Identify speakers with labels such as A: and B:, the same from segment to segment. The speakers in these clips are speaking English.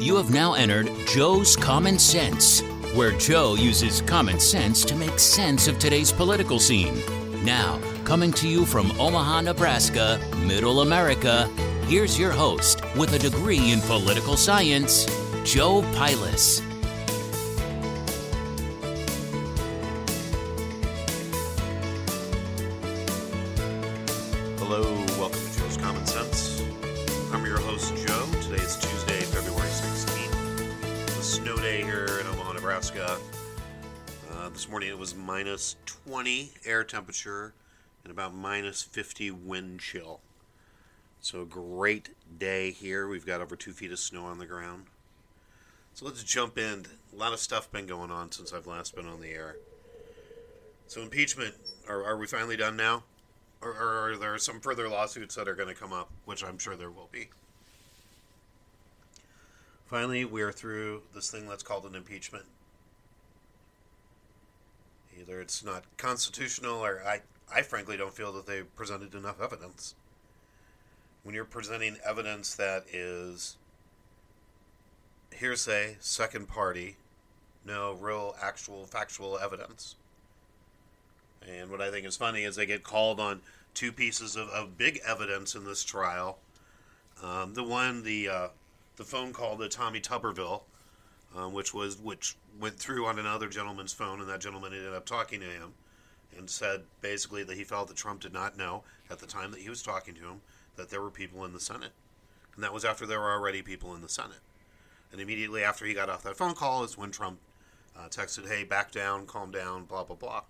A: You have now entered Joe's Common Sense, where Joe uses common sense to make sense of today's political scene. Now, coming to you from Omaha, Nebraska, Middle America, here's your host with a degree in political science, Joe Pilas.
B: Uh, this morning it was minus 20 air temperature and about minus 50 wind chill. So, a great day here. We've got over two feet of snow on the ground. So, let's jump in. A lot of stuff been going on since I've last been on the air. So, impeachment. Are, are we finally done now? or, or are there some further lawsuits that are going to come up, which I'm sure there will be. Finally, we are through this thing that's called an impeachment. Either it's not constitutional, or I, I frankly don't feel that they presented enough evidence. When you're presenting evidence that is hearsay, second party, no real, actual, factual evidence and what I think is funny is they get called on two pieces of, of big evidence in this trial. Um, the one, the uh, the phone call to Tommy Tuberville, um, which was which went through on another gentleman's phone, and that gentleman ended up talking to him, and said basically that he felt that Trump did not know at the time that he was talking to him that there were people in the Senate, and that was after there were already people in the Senate, and immediately after he got off that phone call is when Trump uh, texted, "Hey, back down, calm down, blah blah blah."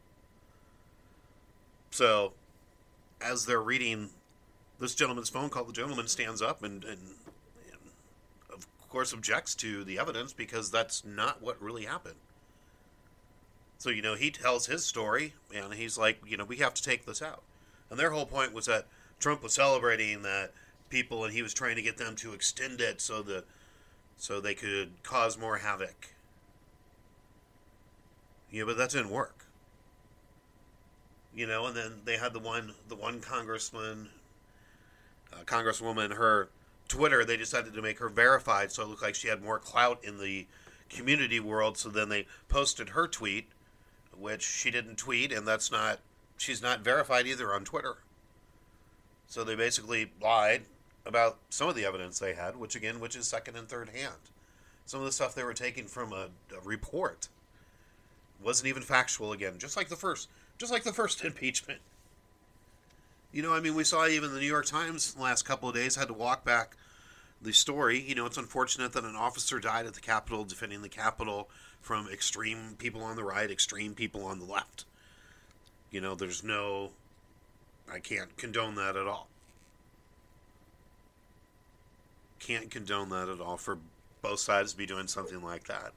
B: So, as they're reading this gentleman's phone call, the gentleman stands up and, and, and, of course, objects to the evidence because that's not what really happened. So, you know, he tells his story and he's like, you know, we have to take this out. And their whole point was that Trump was celebrating that people and he was trying to get them to extend it so that so they could cause more havoc. Yeah, but that didn't work you know, and then they had the one the one congressman, uh, congresswoman, her Twitter. They decided to make her verified, so it looked like she had more clout in the community world. So then they posted her tweet, which she didn't tweet, and that's not she's not verified either on Twitter. So they basically lied about some of the evidence they had, which again, which is second and third hand. Some of the stuff they were taking from a, a report wasn't even factual again, just like the first just like the first impeachment. You know, I mean, we saw even the New York Times last couple of days had to walk back the story. You know, it's unfortunate that an officer died at the Capitol defending the Capitol from extreme people on the right, extreme people on the left. You know, there's no. I can't condone that at all. Can't condone that at all for both sides to be doing something like that.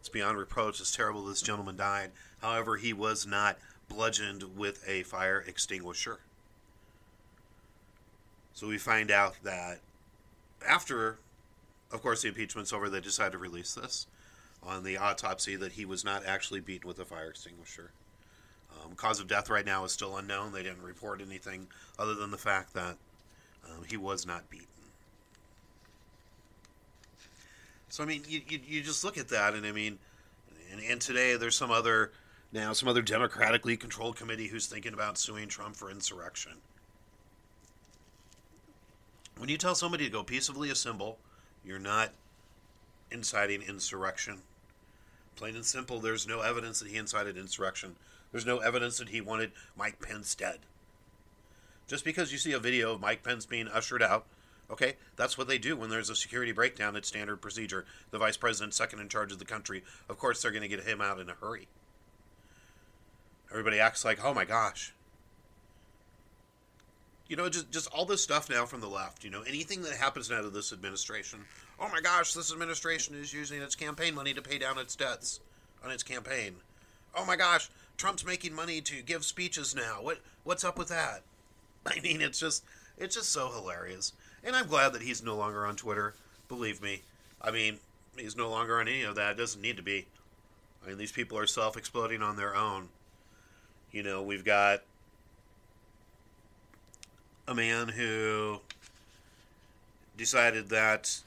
B: It's beyond reproach. It's terrible this gentleman died. However, he was not bludgeoned with a fire extinguisher. So we find out that after, of course, the impeachment's over, they decide to release this on the autopsy that he was not actually beaten with a fire extinguisher. Um, cause of death right now is still unknown. They didn't report anything other than the fact that um, he was not beaten. So I mean, you, you, you just look at that, and I mean, and, and today there's some other now some other democratically controlled committee who's thinking about suing Trump for insurrection. When you tell somebody to go peaceably assemble, you're not inciting insurrection. Plain and simple, there's no evidence that he incited insurrection. There's no evidence that he wanted Mike Pence dead. Just because you see a video of Mike Pence being ushered out, okay, that's what they do when there's a security breakdown. It's standard procedure. The vice president, second in charge of the country, of course, they're going to get him out in a hurry. Everybody acts like, oh my gosh. You know, just just all this stuff now from the left. You know, anything that happens out of this administration. Oh my gosh, this administration is using its campaign money to pay down its debts on its campaign. Oh my gosh, Trump's making money to give speeches now. What what's up with that? I mean, it's just it's just so hilarious. And I'm glad that he's no longer on Twitter. Believe me. I mean, he's no longer on any of that. It doesn't need to be. I mean, these people are self exploding on their own. You know, we've got a man who decided that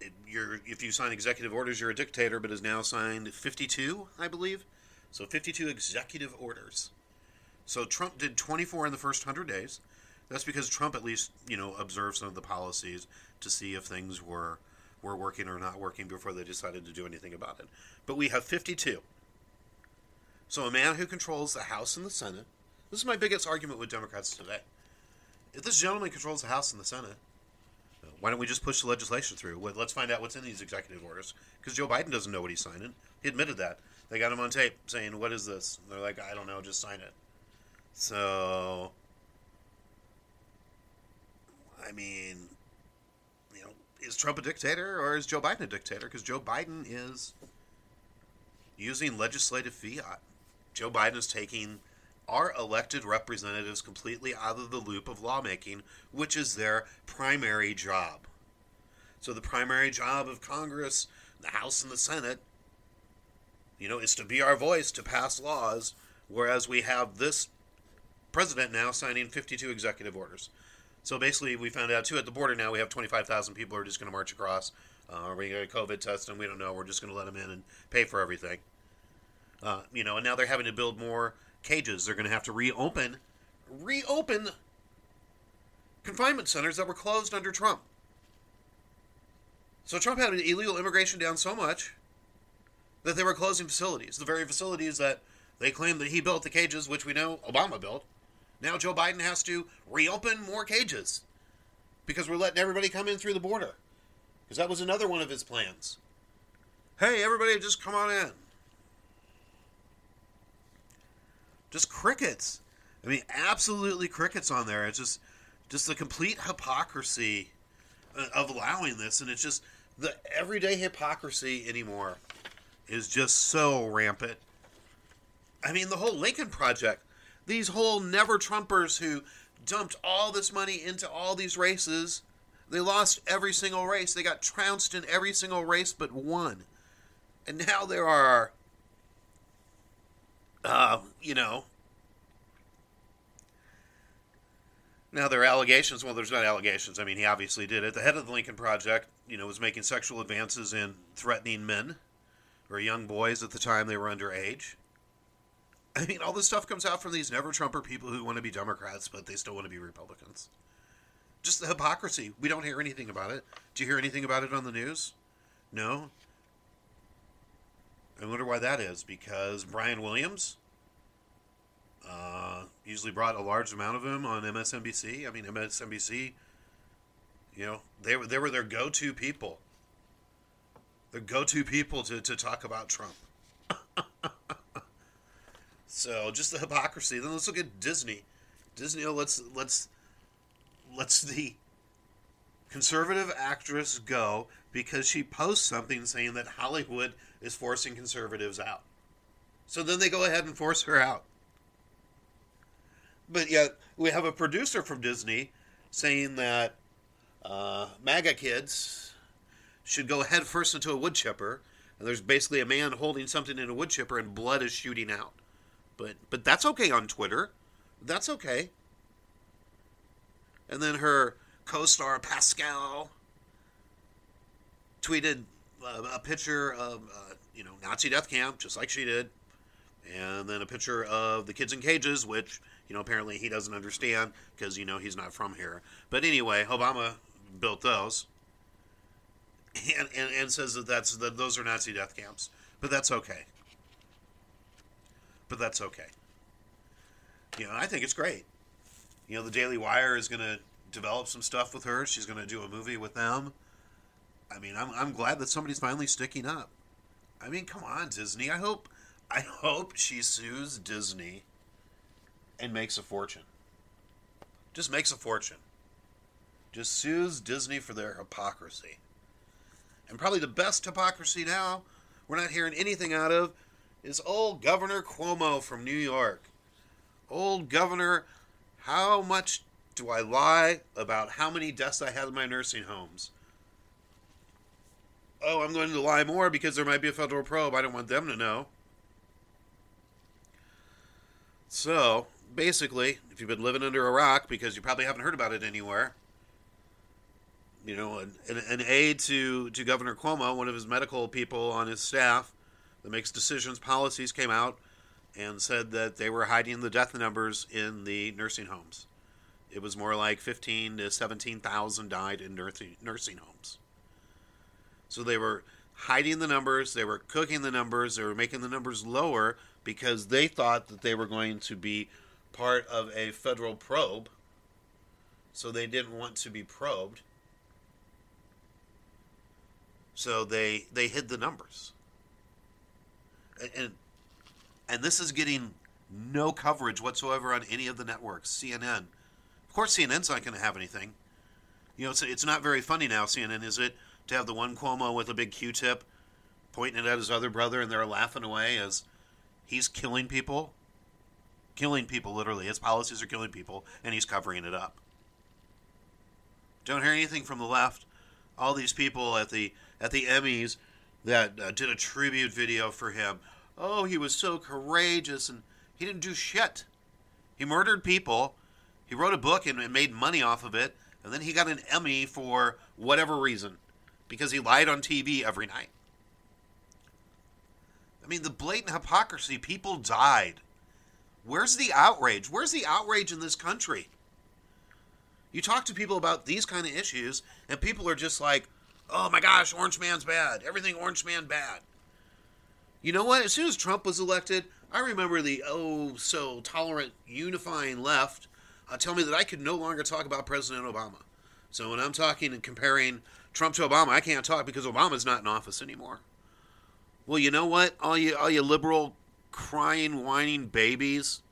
B: if you sign executive orders, you're a dictator, but has now signed 52, I believe. So 52 executive orders. So Trump did 24 in the first 100 days. That's because Trump at least, you know, observed some of the policies to see if things were were working or not working before they decided to do anything about it. But we have 52. So a man who controls the House and the Senate. This is my biggest argument with Democrats today. If this gentleman controls the House and the Senate, uh, why don't we just push the legislation through? Let's find out what's in these executive orders. Because Joe Biden doesn't know what he's signing. He admitted that. They got him on tape saying, What is this? And they're like, I don't know, just sign it. So, I mean, you know, is Trump a dictator or is Joe Biden a dictator? Because Joe Biden is using legislative fiat. Joe Biden is taking our elected representatives completely out of the loop of lawmaking, which is their primary job. So, the primary job of Congress, the House, and the Senate, you know, is to be our voice to pass laws, whereas we have this president now signing 52 executive orders. So basically, we found out too at the border now we have 25,000 people who are just going to march across. Uh, we going to COVID test them? we don't know. We're just going to let them in and pay for everything. Uh, you know, and now they're having to build more cages. They're going to have to reopen, reopen confinement centers that were closed under Trump. So Trump had illegal immigration down so much that they were closing facilities. The very facilities that they claim that he built the cages, which we know Obama built. Now Joe Biden has to reopen more cages because we're letting everybody come in through the border. Because that was another one of his plans. Hey, everybody, just come on in. Just crickets. I mean, absolutely crickets on there. It's just, just the complete hypocrisy uh, of allowing this, and it's just the everyday hypocrisy anymore is just so rampant. I mean, the whole Lincoln Project, these whole never Trumpers who dumped all this money into all these races, they lost every single race. They got trounced in every single race but one. And now there are, uh, you know, now there are allegations. Well, there's not allegations. I mean, he obviously did it. The head of the Lincoln Project, you know, was making sexual advances in threatening men or young boys at the time they were underage. I mean, all this stuff comes out from these never Trumper people who want to be Democrats, but they still want to be Republicans. Just the hypocrisy. We don't hear anything about it. Do you hear anything about it on the news? No. I wonder why that is. Because Brian Williams uh, usually brought a large amount of them on MSNBC. I mean, MSNBC, you know, they were they were their go-to people. Their go-to people to, to talk about Trump. So just the hypocrisy. Then let's look at Disney. Disney, let's let's let's the conservative actress go because she posts something saying that Hollywood is forcing conservatives out. So then they go ahead and force her out. But yet we have a producer from Disney saying that uh, MAGA kids should go head first into a wood chipper, and there's basically a man holding something in a wood chipper, and blood is shooting out. But but that's okay on Twitter. That's okay. And then her co-star Pascal tweeted uh, a picture of uh, you know Nazi death camp, just like she did, and then a picture of the kids in cages, which you know apparently he doesn't understand because you know he's not from here. But anyway, Obama built those, and and, and says that that's that those are Nazi death camps. But that's okay but that's okay. You know, I think it's great. You know, the Daily Wire is going to develop some stuff with her. She's going to do a movie with them. I mean, I'm, I'm glad that somebody's finally sticking up. I mean, come on, Disney. I hope I hope she sues Disney and makes a fortune. Just makes a fortune. Just sues Disney for their hypocrisy. And probably the best hypocrisy now, we're not hearing anything out of is old Governor Cuomo from New York. Old Governor, how much do I lie about how many deaths I had in my nursing homes? Oh, I'm going to lie more because there might be a federal probe. I don't want them to know. So, basically, if you've been living under a rock because you probably haven't heard about it anywhere, you know, an, an aide to, to Governor Cuomo, one of his medical people on his staff that makes decisions, policies, came out and said that they were hiding the death numbers in the nursing homes. It was more like 15 to 17,000 died in nursing, homes. So they were hiding the numbers, they were cooking the numbers, they were making the numbers lower because they thought that they were going to be part of a federal probe. So they didn't want to be probed. So they they hid the numbers. And, and and this is getting no coverage whatsoever on any of the networks. CNN, course, CNN's not going to have anything. You know, it's it's not very funny now. CNN is it to have the one Cuomo with a big Q-tip pointing it at his other brother, and they're laughing away as he's killing people, killing people literally. His policies are killing people, and he's covering it up. Don't hear anything from the left. All these people at the at the Emmys that uh, did a tribute video for him. Oh, he was so courageous, and he didn't do shit. He murdered people. He wrote a book and, made money off of it, and then he got an Emmy for whatever reason because he lied on TV every night. I mean, the blatant hypocrisy. People died. Where's the outrage? Where's the outrage in this country? You talk to people about these kind of issues, and people are just like, oh my gosh, Orange Man's bad. Everything Orange Man bad. You know what? As soon as Trump was elected, I remember the oh so tolerant, unifying left uh, tell me that I could no longer talk about President Obama. So when I'm talking and comparing Trump to Obama, I can't talk because Obama's not in office anymore. Well, you know what? All you all you liberal crying, whining babies.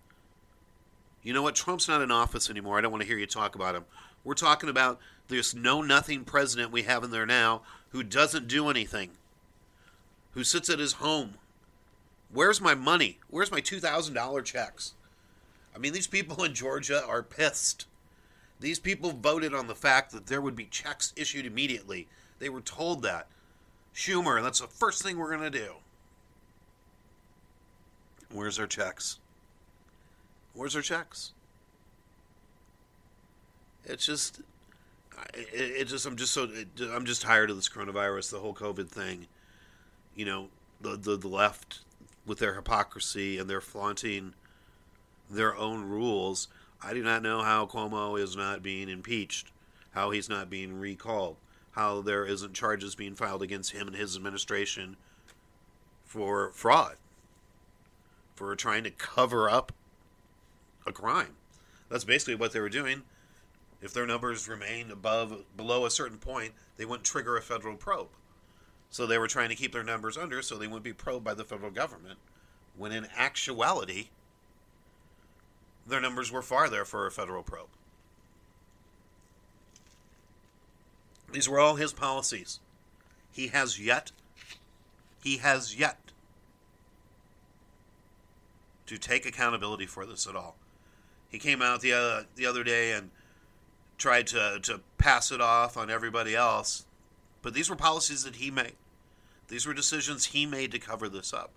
B: You know what? Trump's not in office anymore. I don't want to hear you talk about him. We're talking about this know nothing president we have in there now who doesn't do anything, who sits at his home. Where's my money? Where's my $2,000 checks? I mean, these people in Georgia are pissed. These people voted on the fact that there would be checks issued immediately. They were told that. Schumer, that's the first thing we're going to do. Where's our checks? Where's our checks? It's just, it, it just, I'm just so, it, I'm just tired of this coronavirus, the whole COVID thing. You know, the, the, the left with their hypocrisy and their flaunting their own rules I do not know how Cuomo is not being impeached, how he's not being recalled, how there isn't charges being filed against him and his administration for fraud, for trying to cover up a crime. That's basically what they were doing. If their numbers remain above below a certain point, they wouldn't trigger a federal probe. So they were trying to keep their numbers under so they wouldn't be probed by the federal government. When in actuality, their numbers were far there for a federal probe. These were all his policies. He has yet, he has yet to take accountability for this at all. He came out the uh, the other day and tried to to pass it off on everybody else, but these were policies that he made. These were decisions he made to cover this up.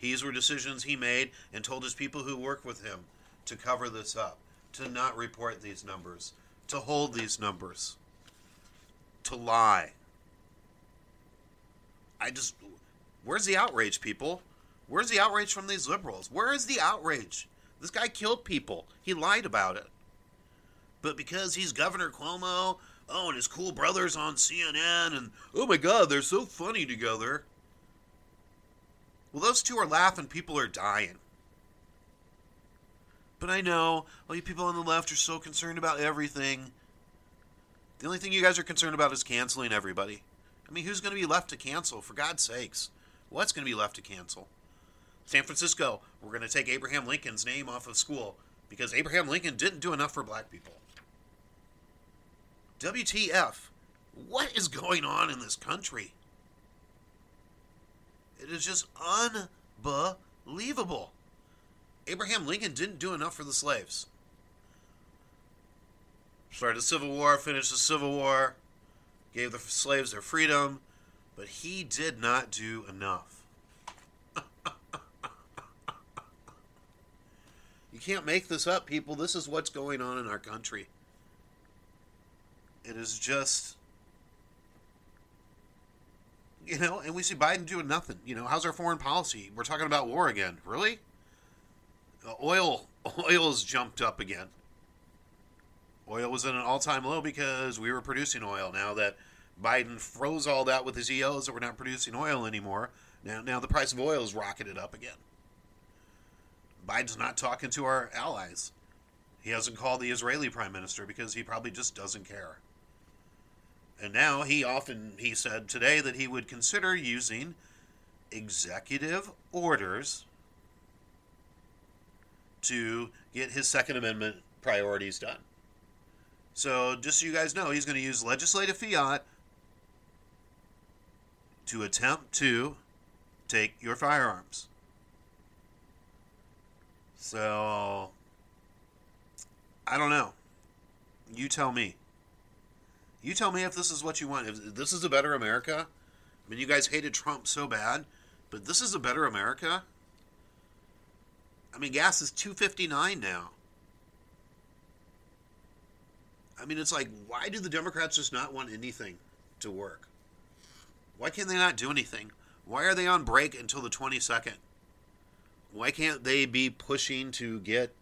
B: These were decisions he made and told his people who work with him to cover this up, to not report these numbers, to hold these numbers, to lie. I just. Where's the outrage, people? Where's the outrage from these liberals? Where is the outrage? This guy killed people. He lied about it. But because he's Governor Cuomo, oh, and his cool brothers on CNN, and oh my God, they're so funny together. Well, those two are laughing, people are dying. But I know all you people on the left are so concerned about everything. The only thing you guys are concerned about is canceling everybody. I mean, who's going to be left to cancel, for God's sakes? What's going to be left to cancel? San Francisco, we're going to take Abraham Lincoln's name off of school because Abraham Lincoln didn't do enough for black people. WTF? What is going on in this country? It is just unbelievable. Abraham Lincoln didn't do enough for the slaves. Started the Civil War, finished the Civil War, gave the slaves their freedom, but he did not do enough. you can't make this up, people. This is what's going on in our country. It is just You know, and we see Biden doing nothing. You know, how's our foreign policy? We're talking about war again. Really? Oil, oil's jumped up again. Oil was at an all-time low because we were producing oil. Now that Biden froze all that with his EOs that we're not producing oil anymore, now now the price of oil is rocketed up again. Biden's not talking to our allies. He hasn't called the Israeli prime minister because he probably just doesn't care. And now he often he said today that he would consider using executive orders to get his second amendment priorities done. So just so you guys know, he's going to use legislative fiat to attempt to take your firearms. So I don't know. You tell me. You tell me if this is what you want. If this is a better America. I mean, you guys hated Trump so bad, but this is a better America. I mean, gas is two fifty nine now. I mean, it's like, why do the Democrats just not want anything to work? Why can't they not do anything? Why are they on break until the 22nd? Why can't they be pushing to get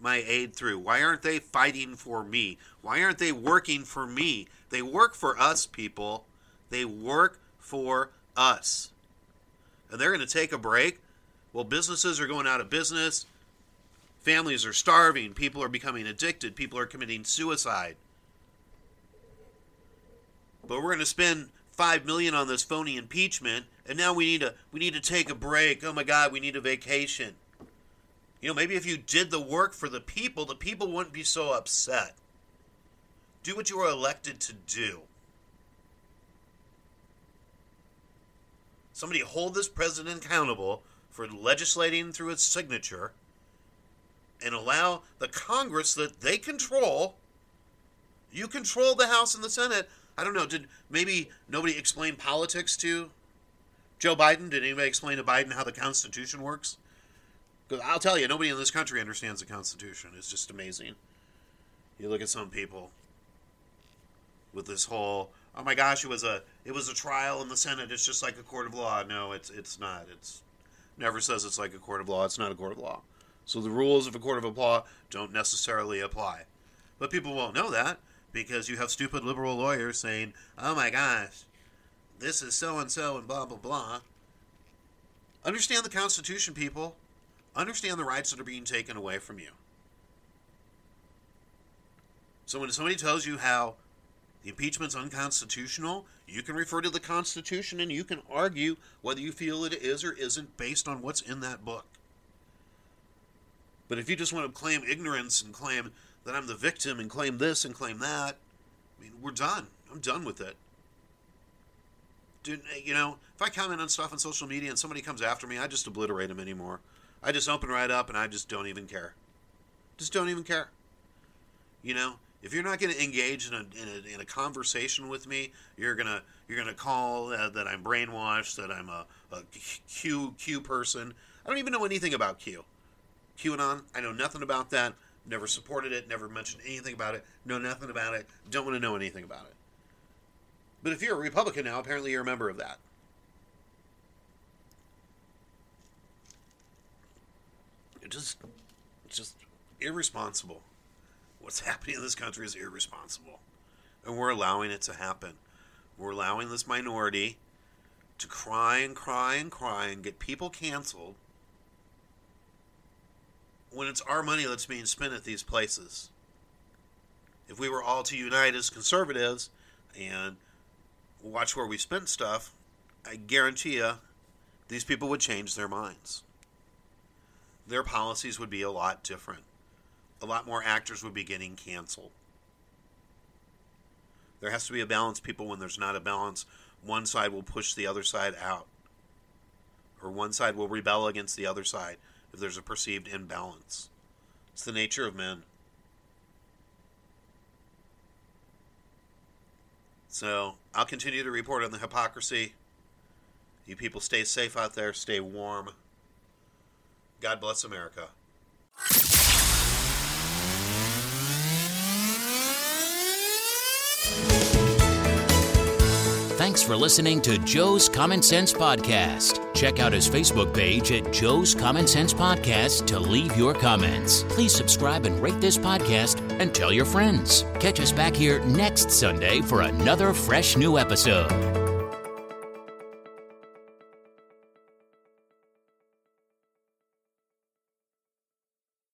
B: my aid through? Why aren't they fighting for me? Why aren't they working for me? They work for us, people. They work for us. And they're going to take a break. Well, businesses are going out of business. Families are starving. People are becoming addicted. People are committing suicide. But we're going to spend five million on this phony impeachment, and now we need to we need to take a break. Oh my God, we need a vacation. You know, maybe if you did the work for the people, the people wouldn't be so upset. Do what you were elected to do. Somebody hold this president accountable for legislating through its signature and allow the Congress that they control. You control the House and the Senate. I don't know. Did maybe nobody explain politics to Joe Biden? Did anybody explain to Biden how the Constitution works? Because I'll tell you, nobody in this country understands the Constitution. It's just amazing. You look at some people with this whole, oh my gosh, it was a it was a trial in the Senate. It's just like a court of law. No, it's it's not. It's never says it's like a court of law. It's not a court of law. So the rules of a court of law don't necessarily apply. But people won't know that because you have stupid liberal lawyers saying, oh my gosh, this is so and so and blah, blah, blah. Understand the Constitution, people. Understand the rights that are being taken away from you. So when somebody tells you how the impeachment's unconstitutional, you can refer to the Constitution and you can argue whether you feel it is or isn't based on what's in that book. But if you just want to claim ignorance and claim that I'm the victim and claim this and claim that, I mean, we're done. I'm done with it. Dude, eh, you know, if I comment on stuff on social media and somebody comes after me, I just obliterate them anymore. I just open right up and I just don't even care. Just don't even care. You know, if you're not going to engage in a, in a, in a conversation with me, you're gonna you're gonna call uh, that I'm brainwashed, that I'm a, a Q Q person. I don't even know anything about Q. QAnon. I know nothing about that. Never supported it. Never mentioned anything about it. Know nothing about it. Don't want to know anything about it. But if you're a Republican now, apparently you're a member of that. It just, it's just irresponsible. What's happening in this country is irresponsible, and we're allowing it to happen. We're allowing this minority to cry and cry and cry and get people canceled when it's our money that's being spent at these places. If we were all to unite as conservatives and watch where we spent stuff, I guarantee you these people would change their minds. Their policies would be a lot different. A lot more actors would be getting canceled. There has to be a balance, people. When there's not a balance, one side will push the other side out, or one side will rebel against the other side if there's a perceived imbalance. It's the nature of men. So I'll continue to report on the hypocrisy. You people stay safe out there, stay warm. God bless America.
A: Thanks for listening to Joe's Common Sense Podcast. Check out his Facebook page at Joe's Common Sense Podcast to leave your comments. Please subscribe and rate this podcast and tell your friends. Catch us back here next Sunday for another fresh new episode.